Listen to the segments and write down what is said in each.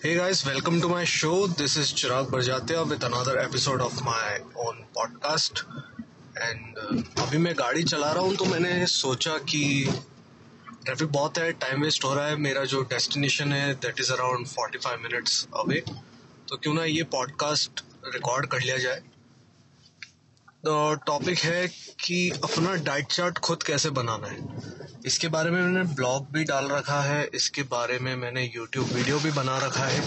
Hey guys, welcome to my show. This is Chirag Barjatia with another episode of my own podcast. And uh, अभी मैं गाड़ी चला रहा हूँ तो मैंने सोचा कि ट्रैफ़िक बहुत है टाइम वेस्ट हो रहा है मेरा जो डेस्टिनेशन है that is around forty five minutes away तो क्यों ना ये पॉडकास्ट रिकॉर्ड कर लिया जाए तो टॉपिक है कि अपना डाइट चार्ट खुद कैसे बनाना है इसके बारे में मैंने ब्लॉग भी डाल रखा है, इसके बारे में मैंने यूट्यूब वीडियो भी बना रखा है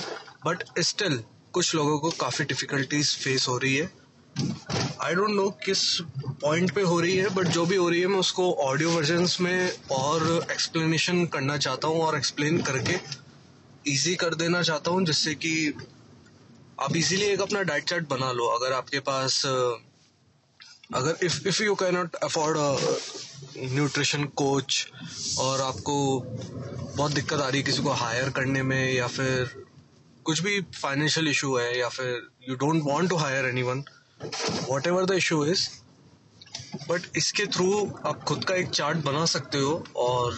बट स्टिल कुछ लोगों को काफ़ी डिफ़िकल्टीज फेस हो रही है। आई डोंट नो किस पॉइंट पे हो रही है बट जो भी हो रही है, मैं उसको ऑडियो वर्जन्स में और एक्सप्लेनेशन करना चाहता हूँ और एक्सप्लेन करके इजी कर देना चाहता हूँ, जिससे कि आप इजीली एक अपना डाइट चार्ट बना लो। अगर आपके पास, अगर if if you can not afford nutrition coach और आपको बहुत दिक्कत आ रही है किसी को हायर करने में या फिर कुछ भी फाइनेंशियल इशू है या फिर you don't want to hire any one whatever the issue is but इसके थ्रू आप खुद का एक चार्ट बना सकते हो और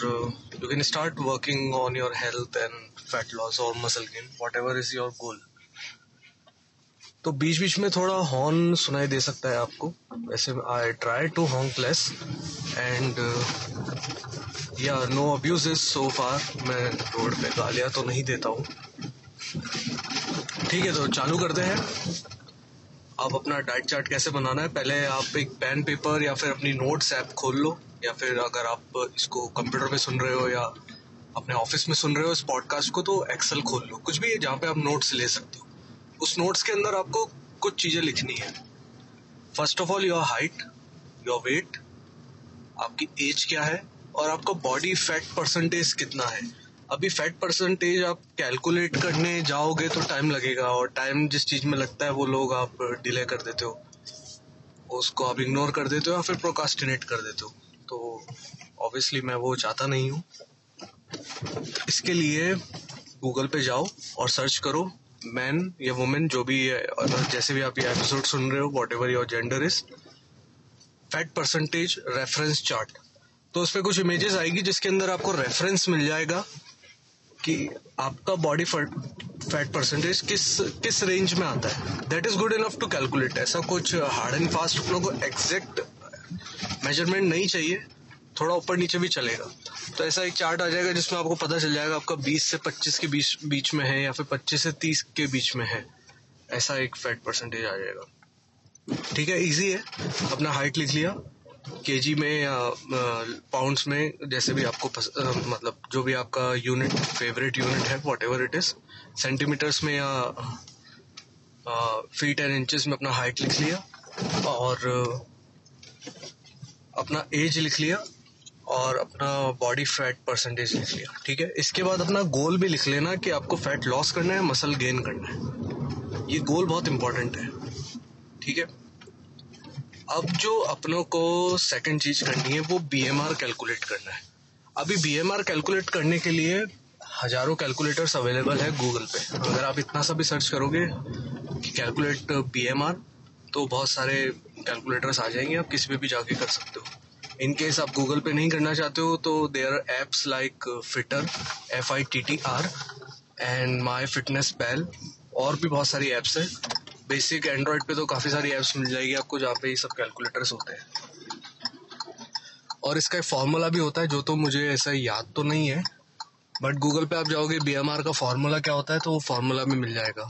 you can start working on your health and fat loss और muscle gain whatever is your goal तो बीच बीच में थोड़ा हॉर्न सुनाई दे सकता है आपको। वैसे I try to honk less and या नो अब्यूज सो फार मैं रोड पे गालियाँ तो नहीं देता हूँ। ठीक है तो चालू करते हैं। आप अपना डाइट चार्ट कैसे बनाना है? पहले आप एक पेन पेपर या फिर अपनी नोट्स ऐप खोल लो, या फिर अगर आप इसको कंप्यूटर पे सुन रहे हो या अपने ऑफ़िस में सुन रहे हो इस पॉडकास्ट को तो एक्सेल खोल लो। कुछ भी जहाँ पे आप नोट्स ले सकते हो। उस नोट्स के अंदर आपको कुछ चीज़ें लिखनी है। First of all your height your weight आपकी एज क्या है और आपका बॉडी फैट परसेंटेज कितना है। अभी फैट परसेंटेज आप कैलकुलेट करने जाओगे तो टाइम लगेगा और टाइम जिस चीज़ में लगता है वो लोग आप डिले कर देते हो। उसको आप इग्नोर कर देते हो या फिर प्रोकास्टिनेट कर देते हो। तो ऑब्वियसली मैं वो चाहता नहीं हूँ। इसके लिए गूगल पे जाओ और सर्च करो। मैन या वुमेन जो भी, जैसे भी आप ये एपिसोड सुन रहे हो whatever your gender is fat percentage reference chart तो उस पर कुछ इमेजेस आएगी जिसके अंदर आपको रेफरेंस मिल जाएगा कि आपका बॉडी फैट परसेंटेज किस किस रेंज में आता है. That is good enough to calculate ऐसा कुछ हार्ड एंड फास्ट अपनों को एग्जैक्ट मेज़रमेंट नहीं चाहिए. थोड़ा ऊपर नीचे भी चलेगा। तो ऐसा एक चार्ट आ जाएगा जिसमें आपको पता चल जाएगा आपका 20 से 25 के बीच बीच में है या फिर 25 से 30 के बीच में है। ऐसा एक फैट परसेंटेज आ जाएगा। ठीक है? इजी है। अपना हाइट लिख लिया। के में या पाउंड्स में जैसे भी आपको पस, आ, मतलब जो भी आपका यूनिट फेवरेट यूनिट है whatever it is centimetres में या फीट एंड इंचेस में अपना हाइट लिख लिया। और अपना एज लिख लिया। और अपना बॉडी फैट परसेंटेज लिख लिया, ठीक है? इसके बाद अपना गोल भी लिख लेना कि आपको फैट लॉस करना है मसल गेन करना है। ये गोल बहुत इंपॉर्टेंट है, ठीक है? अब जो अपनों को सेकंड चीज़ करनी है, वो बीएमआर कैलकुलेट करना है। अभी बीएमआर कैलकुलेट करने के लिए हज़ारों कैलकुलेटर्स अवेलेबल है गूगल पे। अगर आप इतना सा भी सर्च करोगे कि कैलकुलेट बीएमआर तो बहुत सारे कैलकुलेटर्स आ जाएँगे, आप किसी पे भी जाके कर सकते हो। इन केस आप गूगल पे नहीं करना चाहते हो तो there are apps like fitter F I T T R and my fitness pal और भी बहुत सारी एप्स है। बेसिक एंड्रॉयड पे तो काफ़ी सारी एप्स मिल जाएगी आपको, जहाँ पे ये सब कैलकुलेटर्स होते हैं। और इसका एक फॉर्मूला भी होता है, जो तो मुझे ऐसा याद तो नहीं है बट गूगल पे आप जाओगे बीएमआर का फार्मूला क्या होता है तो वो फार्मूला भी मिल जाएगा।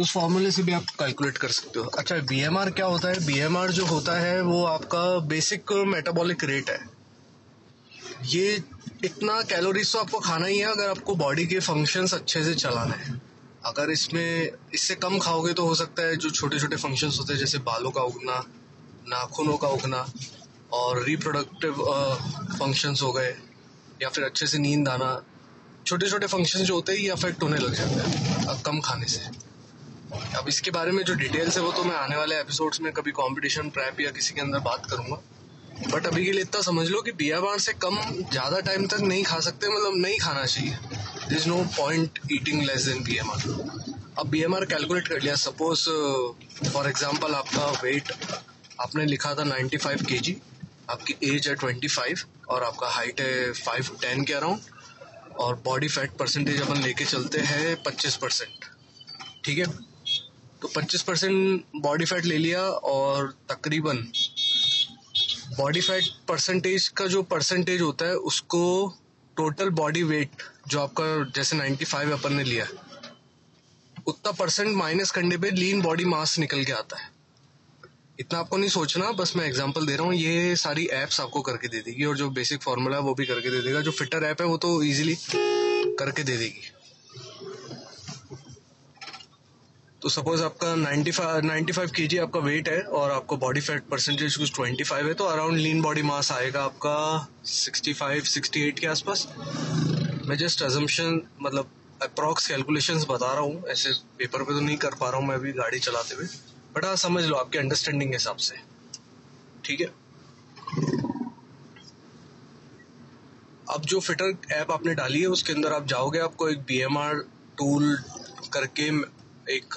तो उस फॉर्मूले से भी आप कैलकुलेट कर सकते हो। अच्छा बीएमआर क्या होता है? बीएमआर जो होता है, वो आपका बेसिक मेटाबॉलिक रेट है। ये इतना कैलोरीज तो आपको खाना ही है अगर आपको बॉडी के फ़ंक्शंस अच्छे से चलाना है। अगर इसमें, इससे कम खाओगे तो हो सकता है जो छोटे छोटे फ़ंक्शंस होते हैं, जैसे बालों का उगना, नाखूनों का उगना, और रिप्रोडक्टिव फ़ंक्शंस हो गए, या फिर अच्छे से नींद आना। छोटे छोटे फ़ंक्शन जो होते हैं, ये अफेक्ट होने लग जाते हैं कम खाने से। अब इसके बारे में जो डिटेल्स है वो तो मैं आने वाले एपिसोड्स में कभी कंपटीशन प्रैप या किसी के अंदर बात करूँगा। बट अभी के लिए इतना समझ लो कि बिया बार से कम ज़्यादा टाइम तक नहीं खा सकते मतलब नहीं खाना चाहिए। There is no point eating less than B M R अब बी एम आर कैलकुलेट कर लिया सपोज़ फॉर एग्ज़ाम्पल आपका वेट आपने लिखा था नाइन्टी फाइव के जी आपकी एज है ट्वेंटी फाइव और आपका हाइट है फाइव टेन के अराउंड और बॉडी फैट परसेंटेज अपन लेके चलते हैं पच्चीस परसेंट ठीक है? तो पच्चीस परसेंट बॉडी फैट ले लिया और तकरीबन बॉडी फैट परसेंटेज का जो परसेंटेज होता है, उसको टोटल बॉडी वेट जो आपका जैसे 95 अपन ने लिया, उतना परसेंट माइनस करने पे लीन बॉडी मास निकल के आता है। इतना आपको नहीं सोचना, बस मैं एग्जांपल दे रहा हूँ, ये सारी एप्स आपको करके दे देगी और जो बेसिक फॉर्मूला है वो भी करके दे देगा, जो फिटर ऐप है वो तो इजीली करके दे देगी। तो सपोज़ आपका 95 95 केजी आपका वेट है और आपको बॉडी फैट परसेंटेज कुछ 25 है तो अराउंड लीन बॉडी मास आएगा आपका 65 68 के आसपास। मैं जस्ट अजम्पशन मतलब अप्रॉक्स कैलकुलेशंस बता रहा हूँ, ऐसे पेपर पे तो नहीं कर पा रहा हूँ मैं अभी गाड़ी चलाते हुए। बट हाँ समझ लो आपके अंडरस्टैंडिंग के हिसाब से। ठीक है? अब जो फिटर ऐप आपने डाली है, उसके अंदर आप जाओगे, आपको एक बीएमआर टूल करके एक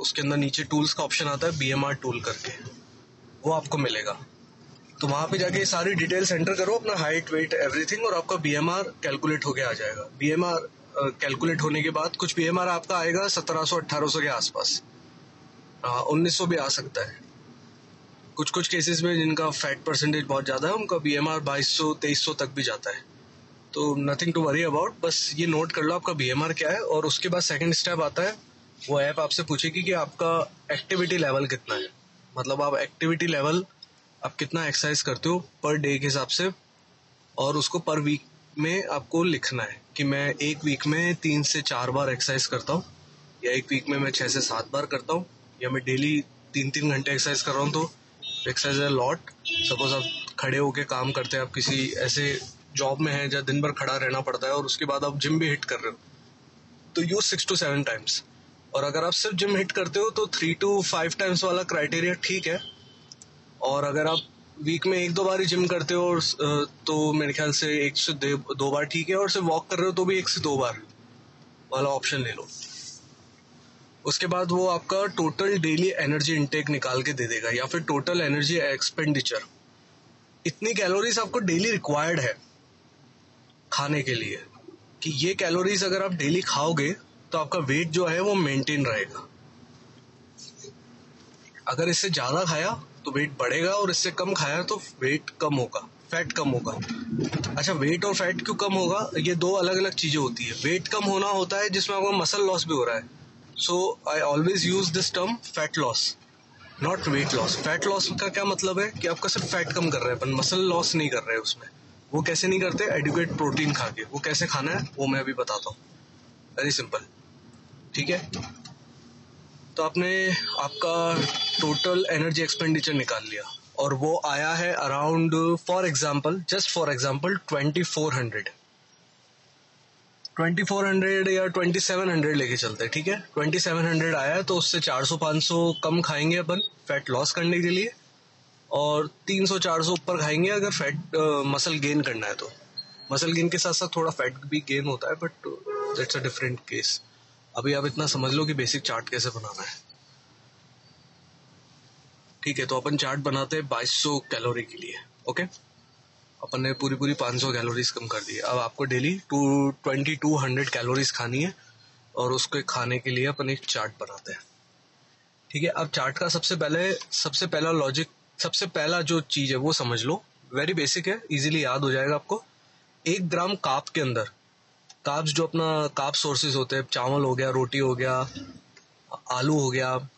उसके अंदर नीचे टूल्स का ऑप्शन आता है बीएमआर टूल करके। वो आपको मिलेगा। तो वहाँ पे जाके सारी डिटेल्स एंटर करो, अपना हाइट वेट एवरीथिंग और आपका बीएमआर कैलकुलेट होके आ जाएगा। बीएमआर कैलकुलेट होने के बाद कुछ बीएमआर आपका आएगा सत्रह सौ अट्ठारह सौ के आसपास। उन्नीस सौ भी आ सकता है। कुछ कुछ केसेस में जिनका फैट परसेंटेज बहुत ज़्यादा है, उनका बी एम आर बाईस सौ, तेईस सौ तक भी जाता है। तो नथिंग टू वरी अबाउट बस ये नोट कर लो आपका बी एम आर क्या है, और उसके बाद सेकेंड स्टेप आता है वो ऐप आपसे पूछेगी कि आपका एक्टिविटी लेवल कितना है। मतलब आप एक्टिविटी लेवल आप कितना एक्सरसाइज करते हो पर डे के हिसाब से, और उसको पर वीक में आपको लिखना है कि मैं एक वीक में तीन से चार बार एक्सरसाइज करता हूँ, या एक वीक में मैं छः से सात बार करता हूँ, या मैं डेली तीन तीन घंटे एक्सरसाइज कर रहा हूँ तो एक्सरसाइज है लॉट सपोज़ आप खड़े होके काम करते हैं, आप किसी ऐसे जॉब में है जहाँ दिन भर खड़ा रहना पड़ता है, और उसके बाद आप जिम भी हिट कर रहे हो। तो use six to seven times और अगर आप सिर्फ़ जिम हिट करते हो तो थ्री टू फाइव टाइम्स वाला क्राइटेरिया ठीक है। और अगर आप वीक में एक दो बार ही जिम करते हो तो मेरे ख्याल से एक से दो बार ठीक है, और सिर्फ़ वॉक कर रहे हो तो भी एक से दो बार वाला ऑप्शन ले लो। उसके बाद वो आपका टोटल डेली एनर्जी इनटेक निकाल के दे देगा, या फिर टोटल एनर्जी एक्सपेंडिचर इतनी कैलोरीज आपको डेली रिक्वायर्ड है खाने के लिए, कि ये कैलोरीज अगर आप डेली खाओगे तो आपका वेट जो है वो मेंटेन रहेगा। अगर इससे ज़्यादा खाया तो वेट बढ़ेगा और इससे कम खाया तो वेट कम होगा फैट कम होगा। अच्छा वेट और फैट क्यों कम होगा? ये दो अलग अलग चीज़ें होती है। वेट कम होना होता है जिसमें आपका मसल लॉस भी हो रहा है। So I always use this term fat loss not weight loss fat loss का क्या मतलब है? कि आपका सिर्फ़ फैट कम कर रहे हैं, अपन मसल लॉस नहीं कर रहे हैं उसमें। वो कैसे नहीं करते? एडुकेट प्रोटीन खा के। वो कैसे खाना है? वो मैं अभी बताता हूँ। वेरी सिंपल ठीक है? तो आपने आपका टोटल एनर्जी एक्सपेंडिचर निकाल लिया और वो आया है around for example just for example twenty four hundred twenty four hundred या ट्वेंटी सेवन हंड्रेड लेके चलते हैं, ठीक है? ट्वेंटी सेवन हंड्रेड आया तो उससे चार सौ पाँच सौ कम खाएँगे अपन फैट लॉस करने के लिए और तीन सौ चार सौ ऊपर खाएँगे अगर फैट मसल गेन करना है तो। मसल गेन के साथ साथ थोड़ा फैट भी गेन होता है but that's a different case अभी आप इतना समझ लो कि बेसिक चार्ट कैसे बनाना है। ठीक है तो अपन चार्ट बनाते हैं बाईस सौ कैलोरी के लिए ओके अपन ने पूरी पूरी 500 कैलोरीज कम कर दी अब आपको daily two twenty two hundred calories खानी है और उसको खाने के लिए अपन एक चार्ट बनाते हैं। ठीक है, अब चार्ट का सबसे पहले, सबसे पहला लॉजिक सबसे पहला जो चीज़ है वो समझ लो। वेरी बेसिक है इजीली याद हो जाएगा आपको। एक ग्राम काप के अंदर काप्स जो अपना काप सोर्सेज होते हैं, चावल हो गया, रोटी हो गया, आलू हो गया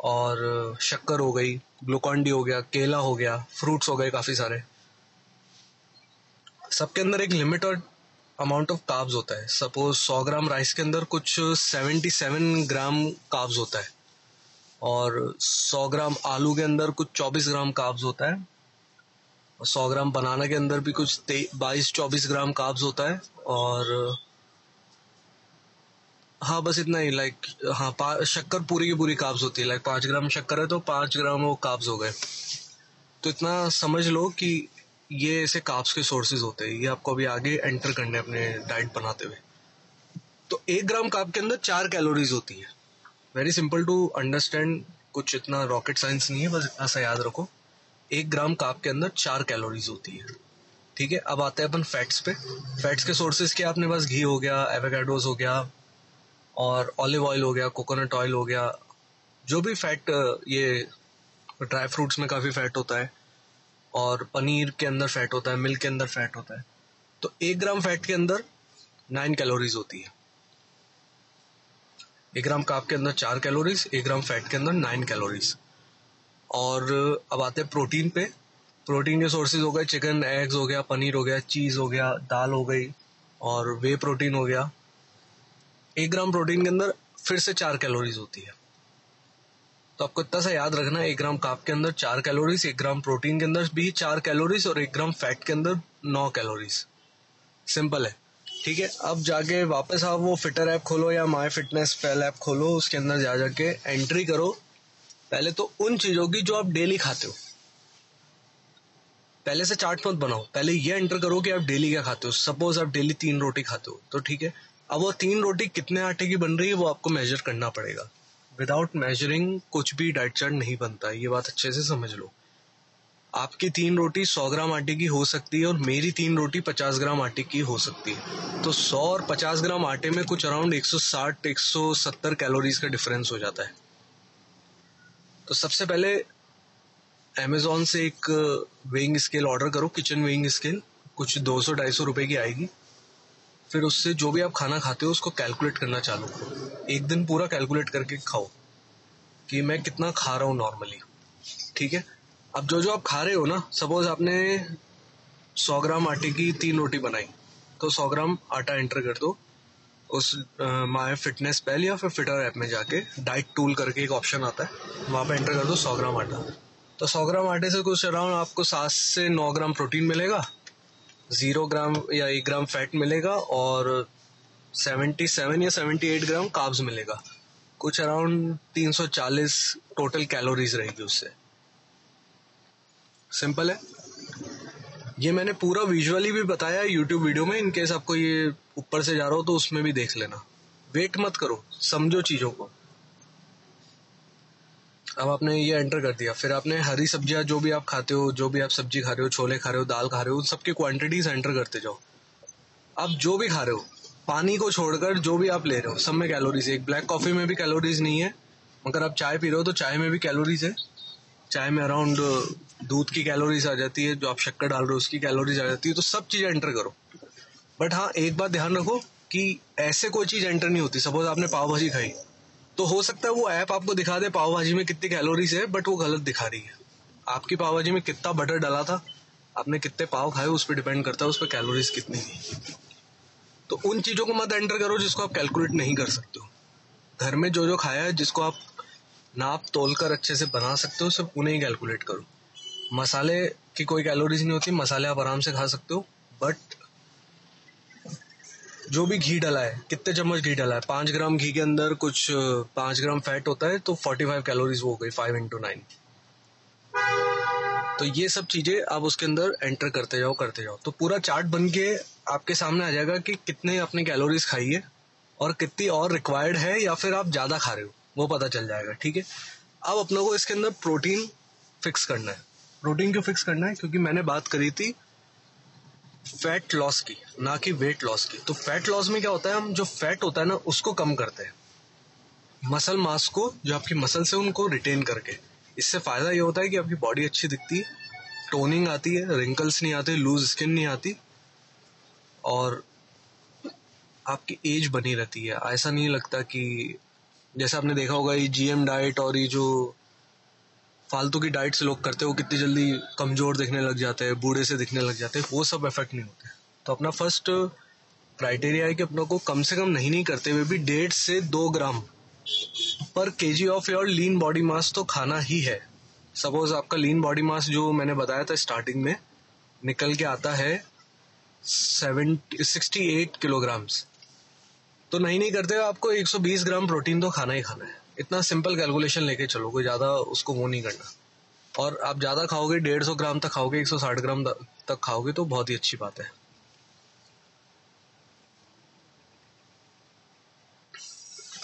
और शक्कर हो गई ग्लूकॉन डी हो गया, केला हो गया फ्रूट्स हो गए काफ़ी सारे। सबके अंदर एक लिमिटेड अमाउंट ऑफ़ काब्स होता है। सपोज़ 100 ग्राम राइस के अंदर कुछ 77 ग्राम काब्स होता है। और 100 ग्राम आलू के अंदर कुछ 24 ग्राम काब्स होता है। और 100 ग्राम बनाना के अंदर भी कुछ बाईस, चौबीस ग्राम काब्स होता है और हाँ बस इतना ही लाइक हाँ शक्कर पूरी की पूरी काब्स होती है। लाइक पाँच ग्राम शक्कर है तो पाँच ग्राम वो काब्स हो गए। तो इतना समझ लो कि ये ऐसे काब्स के सोर्सेज होते हैं। ये आपको अभी आगे एंटर करने अपने डाइट बनाते हुए। तो एक ग्राम काप के अंदर चार कैलोरीज होती है। वेरी सिंपल टू अंडरस्टैंड कुछ इतना रॉकेट साइंस नहीं है, बस इतना सा याद रखो। एक ग्राम काप के अंदर चार कैलोरीज होती है। ठीक है? अब आते हैं अपन फैट्स पे। फैट्स के सोर्सेज क्या? अपने पास घी हो गया एवेगाडोज हो गया, और ऑलिव ऑयल हो गया कोकोनट ऑयल हो गया। जो भी फैट ये ड्राई फ्रूट्स में काफ़ी फैट होता है, और पनीर के अंदर फैट होता है मिल्क के अंदर फैट होता है। तो एक ग्राम फैट के अंदर नाइन कैलोरीज होती है। एक ग्राम काप के अंदर चार कैलोरीज एक ग्राम फैट के अंदर नाइन कैलोरीज और अब आते हैं प्रोटीन पे। प्रोटीन के सोर्सेज हो गए चिकन एग्स हो गया, पनीर हो गया चीज़ हो गया, दाल हो गई और वे प्रोटीन हो गया। एक ग्राम प्रोटीन के अंदर फिर से चार कैलोरीज होती है। तो आपको इतना सा याद रखना है, एक ग्राम काप के अंदर चार कैलोरीज एक ग्राम प्रोटीन के अंदर भी चार कैलोरीज और एक ग्राम फैट के अंदर नौ कैलोरीज सिंपल है। ठीक है, अब जाके वापस आप वो फिटर ऐप खोलो या माई फिटनेस पैल ऐप खोलो, उसके अंदर जा जाके एंट्री करो। पहले तो उन चीज़ों की जो आप डेली खाते हो। पहले से चार्ट मत बनाओ। पहले ये एंटर करो कि आप डेली क्या खाते हो। सपोज़ आप डेली तीन रोटी खाते हो तो ठीक है। अब वो तीन रोटी कितने आटे की बन रही है, वो आपको मेजर करना पड़ेगा। विदाउट मेजरिंग कुछ भी डाइट चार्ट नहीं बनता। ये बात अच्छे से समझ लो। आपकी तीन रोटी सौ ग्राम आटे की हो सकती है और मेरी तीन रोटी पचास ग्राम आटे की हो सकती है। तो सौ और पचास ग्राम आटे में कुछ अराउंड एक सौ साठ, एक सौ सत्तर कैलोरीज का डिफरेंस हो जाता है। तो सबसे पहले अमेजोन से एक वेइंग स्केल ऑर्डर करो किचन वेइंग स्केल कुछ दो सौ ढाई सौ रुपये की आएगी। फिर उससे जो भी आप खाना खाते हो, उसको कैलकुलेट करना चालू करो। एक दिन पूरा कैलकुलेट करके खाओ कि मैं कितना खा रहा हूँ नॉर्मली ठीक है? अब जो जो आप खा रहे हो ना सपोज़ आपने सौ ग्राम आटे की तीन रोटी बनाई तो सौ ग्राम आटा एंटर कर दो। उस माई फिटनेस पहल या फिर फिटर ऐप में जाके डाइट टूल करके एक ऑप्शन आता है, वहाँ पे एंटर कर दो सौ ग्राम आटा। तो सौ ग्राम आटे से कुछ अराउंड आपको सात से नौ ग्राम प्रोटीन मिलेगा ज़ीरो ग्राम या एक ग्राम फैट मिलेगा और सेवेंटी सेवन या सेवेंटी एट ग्राम काब्स मिलेगा। कुछ अराउंड तीन सौ चालीस टोटल कैलोरीज रहेगी उससे। सिंपल है। ये मैंने पूरा विजुअली भी बताया यूट्यूब वीडियो में इनकेस आपको ये ऊपर से जा रहा हो तो उसमें भी देख लेना। वेट मत करो, समझो चीज़ों को। अब आपने ये एंटर कर दिया। फिर आपने हरी सब्ज़ियाँ जो भी आप खाते हो, जो भी आप सब्ज़ी खा रहे हो, छोले खा रहे हो, दाल खा रहे हो, उन सबकी क्वांटिटीज एंटर करते जाओ। आप जो भी खा रहे हो, पानी को छोड़कर जो भी आप ले रहे हो, सब में कैलोरीज है एक ब्लैक कॉफ़ी में भी कैलोरीज नहीं है। मगर आप चाय पी रहे हो तो चाय में भी कैलोरीज है। चाय में अराउंड दूध की कैलोरीज आ जाती है, जो आप शक्कर डाल रहे हो उसकी कैलोरीज आ जाती है तो सब चीज़ें एंटर करो। बट हाँ एक बात ध्यान रखो कि ऐसे कोई चीज़ एंटर नहीं होती। सपोज़ आपने पाव भाजी खाई तो हो सकता है वो ऐप आपको दिखा दे पाव भाजी में कितनी कैलोरीज है बट वो गलत दिखा रही है। आपकी पाव भाजी में कितना बटर डाला था, आपने कितने पाव खाए, उस पर डिपेंड करता है उस पर कैलोरीज कितनी थी तो उन चीज़ों को मत एंटर करो जिसको आप कैलकुलेट नहीं कर सकते हो। घर में जो जो खाया है, जिसको आप नाप तोल कर अच्छे से बना सकते हो सिर्फ़ उन्हें ही कैलकुलेट करो। मसाले की कोई कैलोरीज नहीं होती, मसाले आप आराम से खा सकते हो बट जो भी घी डला है, कितने चम्मच घी डला है? पाँच ग्राम घी के अंदर कुछ, पाँच ग्राम फैट होता है तो फोर्टी फाइव कैलोरीज वो हो गई फाइव इंटू नाइन तो ये सब चीज़ें आप उसके अंदर एंटर करते जाओ करते जाओ। तो पूरा चार्ट बन के आपके सामने आ जाएगा कि कितने अपने कैलोरीज खाई है और कितनी और रिक्वायर्ड है या फिर आप ज़्यादा खा रहे हो। वो पता चल जाएगा, ठीक है? अब अपनों को इसके अंदर प्रोटीन फिक्स करना है। प्रोटीन क्यों फिक्स करना है? क्योंकि मैंने बात करी थी फैट लॉस की, ना कि वेट लॉस की। तो फैट लॉस में क्या होता है, हम जो फैट होता है ना, उसको कम करते हैं। मसल मास को, जो आपकी मसल से उनको रिटेन करके। इससे फ़ायदा ये होता है कि आपकी बॉडी अच्छी दिखती है टोनिंग आती है रिंकल्स नहीं आते लूज स्किन नहीं आती, और आपकी एज बनी रहती है। ऐसा नहीं लगता कि, जैसे आपने देखा होगा, ये जीएम डाइट और ये जो फालतू की डाइट से लोग करते हो कितनी जल्दी कमज़ोर दिखने लग जाते हैं, बूढ़े से दिखने लग जाते हैं, वो सब इफ़ेक्ट नहीं होते। तो अपना फ़र्स्ट क्राइटेरिया है कि अपनों को कम से कम नहीं नहीं करते हुए भी डेढ़ से दो gram per K G of your lean body mass तो खाना ही है। सपोज़ आपका लीन बॉडी मास जो मैंने बताया था स्टार्टिंग में, निकल के आता है सेवन सिक्सटी एट किलोग्राम्स तो नहीं नहीं करते हुए आपको 120 ग्राम प्रोटीन तो खाना ही खाना है। इतना सिंपल कैलकुलेशन लेके चलो, कोई ज़्यादा उसको वो नहीं करना। और आप ज़्यादा खाओगे, डेढ़ सौ ग्राम तक खाओगे, एक सौ साठ ग्राम तक खाओगे तो बहुत ही अच्छी बात है।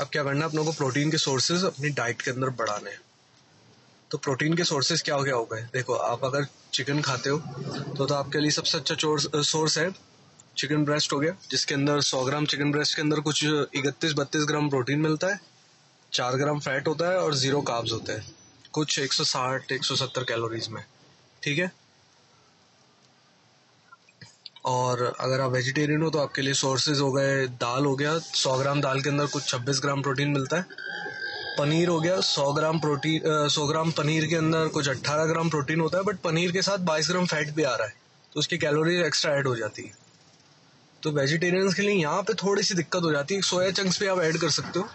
अब क्या करना है अपनों को प्रोटीन के सोर्सेज अपनी डाइट के अंदर बढ़ाने हैं। तो प्रोटीन के सोर्सेज क्या हो गया, हो गए। देखो, आप अगर चिकन खाते हो तो तो आपके लिए सबसे अच्छा सोर्स है चिकन ब्रेस्ट हो गया, जिसके अंदर 100 ग्राम चिकन ब्रेस्ट के अंदर कुछ इकतीस बत्तीस ग्राम प्रोटीन मिलता है। चार ग्राम फैट होता है और ज़ीरो काब्स होते हैं। कुछ 160 170 कैलोरीज में। ठीक है? और अगर आप वेजिटेरियन हो तो आपके लिए सोर्सेज हो गए, दाल हो गया 100 ग्राम दाल के अंदर कुछ 26 ग्राम प्रोटीन मिलता है। पनीर हो गया 100 ग्राम प्रोटीन सौ ग्राम पनीर के अंदर कुछ 18 ग्राम प्रोटीन होता है, बट पनीर के साथ 22 ग्राम फैट भी आ रहा है तो उसकी कैलोरी एक्स्ट्रा ऐड हो जाती है। तो वेजिटेरियंस के लिए यहाँ पे थोड़ी सी दिक्कत हो जाती है सोया चंक्स भी आप ऐड कर सकते हो।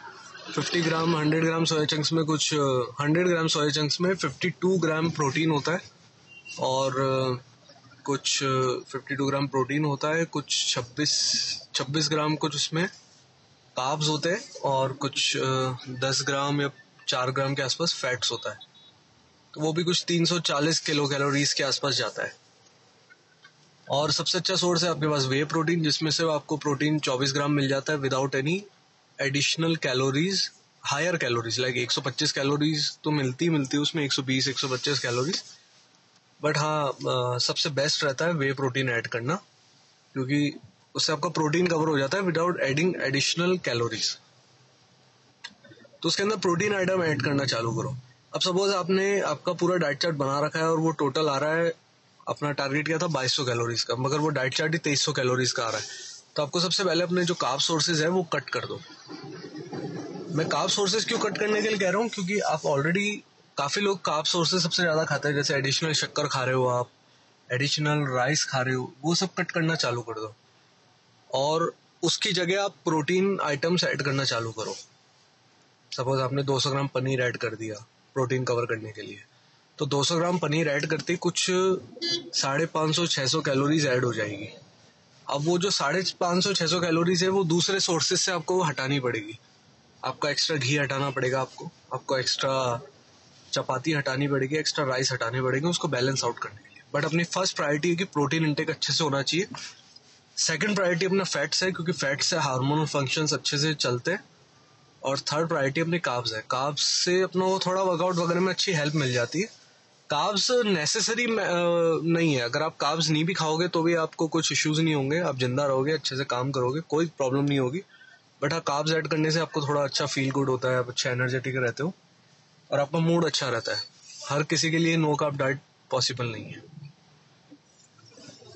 50 ग्राम 100 ग्राम सोया चंक्स में कुछ 100 ग्राम सोया चंक्स में 52 ग्राम प्रोटीन होता है और, कुछ 52 ग्राम प्रोटीन होता है, कुछ 26 26 ग्राम कुछ उसमें काब्स होते हैं और कुछ, दस ग्राम या चार ग्राम के आसपास फैट्स होता है। तो वो भी कुछ 340 किलो कैलोरीज के आसपास जाता है। और सबसे अच्छा सोर्स है आपके पास वे प्रोटीन जिसमें से आपको प्रोटीन 24 ग्राम मिल जाता है without any additional calories higher calories like 125 calories तो मिलती मिलती उसमें 120 125 कैलोरीज बट हाँ सबसे बेस्ट रहता है वे प्रोटीन ऐड करना, क्योंकि उससे आपका प्रोटीन कवर हो जाता है विदाउट एडिंग एडिशनल कैलोरीज तो उसके अंदर प्रोटीन आइटम ऐड करना चालू करो। अब सपोज़ आपने, आपका पूरा डाइट चार्ट बना रखा है और वो टोटल आ रहा है, अपना टारगेट क्या था? 2200 कैलोरीज का, मगर वो डाइट चार्ट ही 2300 कैलोरीज का आ रहा है। तो आपको सबसे पहले अपने जो काप सोर्सेज है वो कट कर दो। मैं काप सोर्सेज क्यों कट करने के लिए कह रहा हूँ? क्योंकि आप ऑलरेडी काफ़ी लोग काप सोर्सेज सबसे ज़्यादा खाते हैं, जैसे एडिशनल शक्कर खा रहे हो आप एडिशनल राइस खा रहे हो, वो सब कट करना चालू कर दो। और उसकी जगह आप प्रोटीन आइटम्स ऐड करना चालू करो। सपोज़ आपने 200 ग्राम पनीर ऐड कर दिया प्रोटीन कवर करने के लिए। तो 200 ग्राम पनीर ऐड करते कुछ साढ़े पाँच सौ छः सौ कैलोरीज ऐड हो जाएगी। अब वो जो साढ़े पाँच सौ छः सौ कैलोरीज है, वो दूसरे सोर्सेज से आपको हटानी पड़ेगी। आपका एक्स्ट्रा घी हटाना पड़ेगा आपको आपको एक्स्ट्रा चपाती हटानी पड़ेगी एक्स्ट्रा राइस हटाने पड़ेंगे उसको बैलेंस आउट करने के लिए। बट अपनी फ़र्स्ट प्रायोरिटी है कि प्रोटीन इंटेक अच्छे से होना चाहिए। सेकंड प्रायोरिटी अपना फैट्स है, क्योंकि फैट्स से हार्मोनल फ़ंक्शंस अच्छे से चलते हैं। और थर्ड प्रायोरिटी अपने काब्स है। काब्स से अपना वो थोड़ा वर्कआउट वगैरह में अच्छी हेल्प मिल जाती है। काब्स नेसेसरी नहीं है। अगर आप काब्स नहीं भी खाओगे तो भी आपको कुछ इश्यूज़ नहीं होंगे। आप ज़िंदा रहोगे, अच्छे से काम करोगे, कोई प्रॉब्लम नहीं होगी। बट हाँ काब्स ऐड करने से आपको थोड़ा अच्छा फील गुड होता है, आप अच्छा एनर्जेटिक रहते हो। और आपका मूड अच्छा रहता है। हर किसी के लिए नो काप डाइट पॉसिबल नहीं है।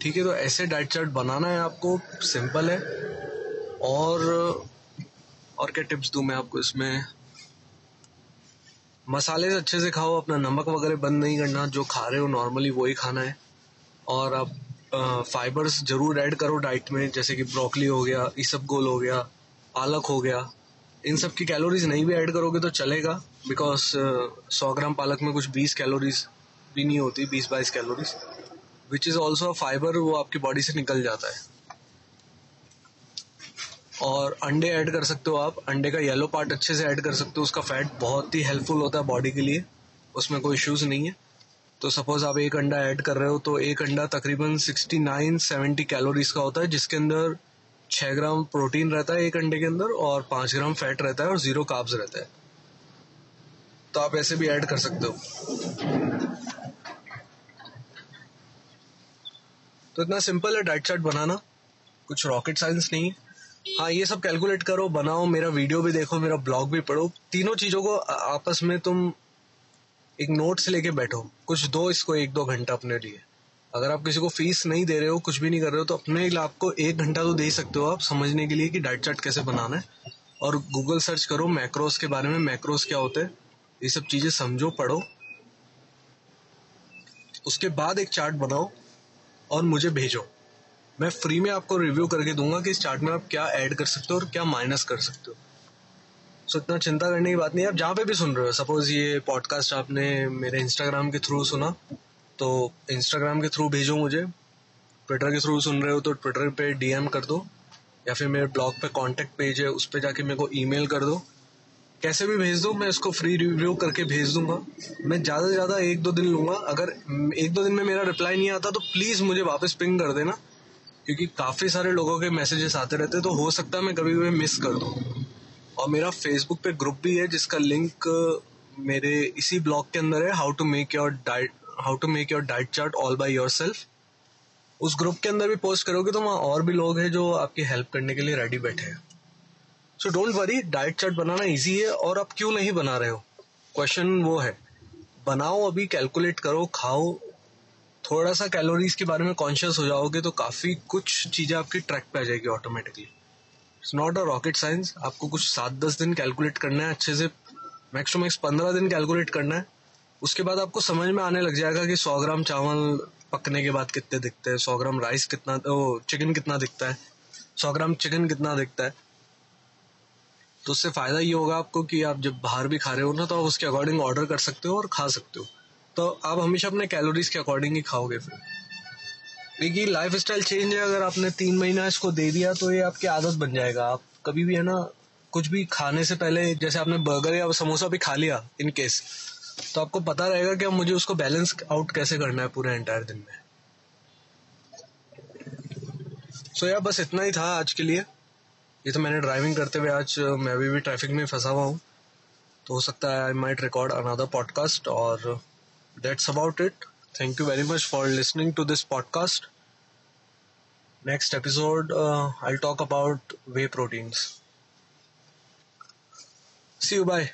ठीक है तो ऐसे डाइट चार्ट बनाना है आपको। सिंपल है। और और क्या टिप्स दूँ मैं आपको इसमें? मसाले अच्छे से खाओ, अपना नमक वगैरह बंद नहीं करना, जो खा रहे हो नॉर्मली वही खाना है। और आप फाइबर्स ज़रूर ऐड करो डाइट में, जैसे कि ब्रोकली हो गया इसब गोल हो गया, पालक हो गया। इन सब की कैलोरीज नहीं भी ऐड करोगे तो चलेगा बिकॉज़ सौ ग्राम पालक में कुछ बीस कैलोरीज भी नहीं होती, बीस बाईस calories which is also fibre वो आपकी बॉडी से निकल जाता है। और अंडे ऐड कर सकते हो आप। अंडे का येलो पार्ट अच्छे से ऐड कर सकते हो। उसका फैट बहुत ही हेल्पफुल होता है बॉडी के लिए। उसमें कोई इश्यूज़ नहीं है। तो सपोज़ आप एक अंडा ऐड कर रहे हो तो एक अंडा तकरीबन 69 70 कैलोरीज का होता है, जिसके अंदर 6 ग्राम प्रोटीन रहता है एक अंडे के अंदर और 5 ग्राम फैट रहता है और ज़ीरो काब्स रहता है। तो आप ऐसे भी ऐड कर सकते हो। तो इतना सिंपल है डाइट चार्ट बनाना। कुछ रॉकेट साइंस नहीं हाँ। ये सब कैलकुलेट करो, बनाओ, मेरा वीडियो भी देखो, मेरा ब्लॉग भी पढ़ो। तीनों चीज़ों को आपस में तुम एक नोट से लेके बैठो। कुछ दो इसको एक दो घंटा अपने लिए। अगर आप किसी को फ़ीस नहीं दे रहे हो, कुछ भी नहीं कर रहे हो तो अपने लिए आपको एक घंटा तो दे सकते हो आप समझने के लिए कि डाइट चार्ट कैसे बनाना है। और गूगल सर्च करो मैक्रोस के बारे में मैक्रोस क्या होते हैं। ये सब चीज़ें समझो, पढ़ो। उसके बाद एक चार्ट बनाओ और मुझे भेजो। मैं फ्री में आपको रिव्यू करके दूँगा कि इस चार्ट में आप क्या ऐड कर सकते हो और क्या माइनस कर सकते हो। सो so, इतना चिंता करने की बात नहीं है। आप जहाँ पे भी सुन रहे हो सपोज़ ये पॉडकास्ट आपने मेरे इंस्टाग्राम के थ्रू सुना तो इंस्टाग्राम के थ्रू भेजो मुझे। ट्विटर के थ्रू सुन रहे हो तो ट्विटर पे डीएम कर दो या फिर मेरे ब्लॉग पे कांटेक्ट पेज है उस पर जाके मेरे को ईमेल कर दो। कैसे भी भेज दो मैं इसको फ्री रिव्यू करके भेज दूँगा। मैं ज़्यादा से ज़्यादा एक दो दिन लूँगा। अगर एक दो दिन में मेरा रिप्लाई नहीं आता तो प्लीज़ मुझे वापस पिंग कर देना। क्योंकि काफ़ी सारे लोगों के मैसेजेस आते रहते हैं तो हो सकता है मैं कभी कभी मिस कर दूँ। और मेरा फेसबुक पे ग्रुप भी है, जिसका लिंक मेरे इसी ब्लॉग के अंदर है how to make your diet how to make your diet chart all by yourself उस ग्रुप के अंदर भी पोस्ट करोगे तो वहाँ और भी लोग हैं जो आपकी हेल्प करने के लिए रेडी बैठे हैं। So don't worry diet chart banana easy है, और आप क्यों नहीं बना रहे हो? क्वेश्चन वो है, बनाओ अभी कैलकुलेट करो, खाओ थोड़ा सा कैलोरीज के बारे में कॉन्शियस हो जाओगे तो काफ़ी कुछ चीज़ें आपकी ट्रैक पे आ जाएगी automatically it's not a rocket science आपको कुछ सात दस दिन कैलकुलेट करना है, अच्छे से मैक्स टू मैक्स पंद्रह दिन कैलकुलेट करना है। उसके बाद आपको समझ में आने लग जाएगा कि सौ ग्राम चावल पकने के बाद कितने दिखते हैं, सौ ग्राम राइस कितना, ओ चिकन कितना दिखता है, सौ ग्राम चिकन कितना दिखता है। तो उससे फ़ायदा ये होगा आपको कि आप जब बाहर भी खा रहे हो ना तो आप उसके अकॉर्डिंग ऑर्डर कर सकते हो और खा सकते हो। तो आप हमेशा अपने कैलोरीज के अकॉर्डिंग ही खाओगे फिर। देखिए लाइफ स्टाइल चेंज है अगर आपने तीन महीना इसको दे दिया तो ये आपकी आदत बन जाएगा। आप कभी भी है ना कुछ भी खाने से पहले जैसे आपने बर्गर या समोसा भी खा लिया इन केस तो आपको पता रहेगा कि मुझे उसको बैलेंस आउट कैसे करना है पूरे एंटायर दिन में। सो so, यार बस इतना ही था आज के लिए। ये तो मैंने ड्राइविंग करते हुए आज मैं अभी भी ट्रैफ़िक में फंसा हुआ हूँ। तो हो सकता है I might record another podcast और that's about it. Thank you very much for listening to this podcast. Next episode, uh, I'll talk about whey proteins. See you, bye.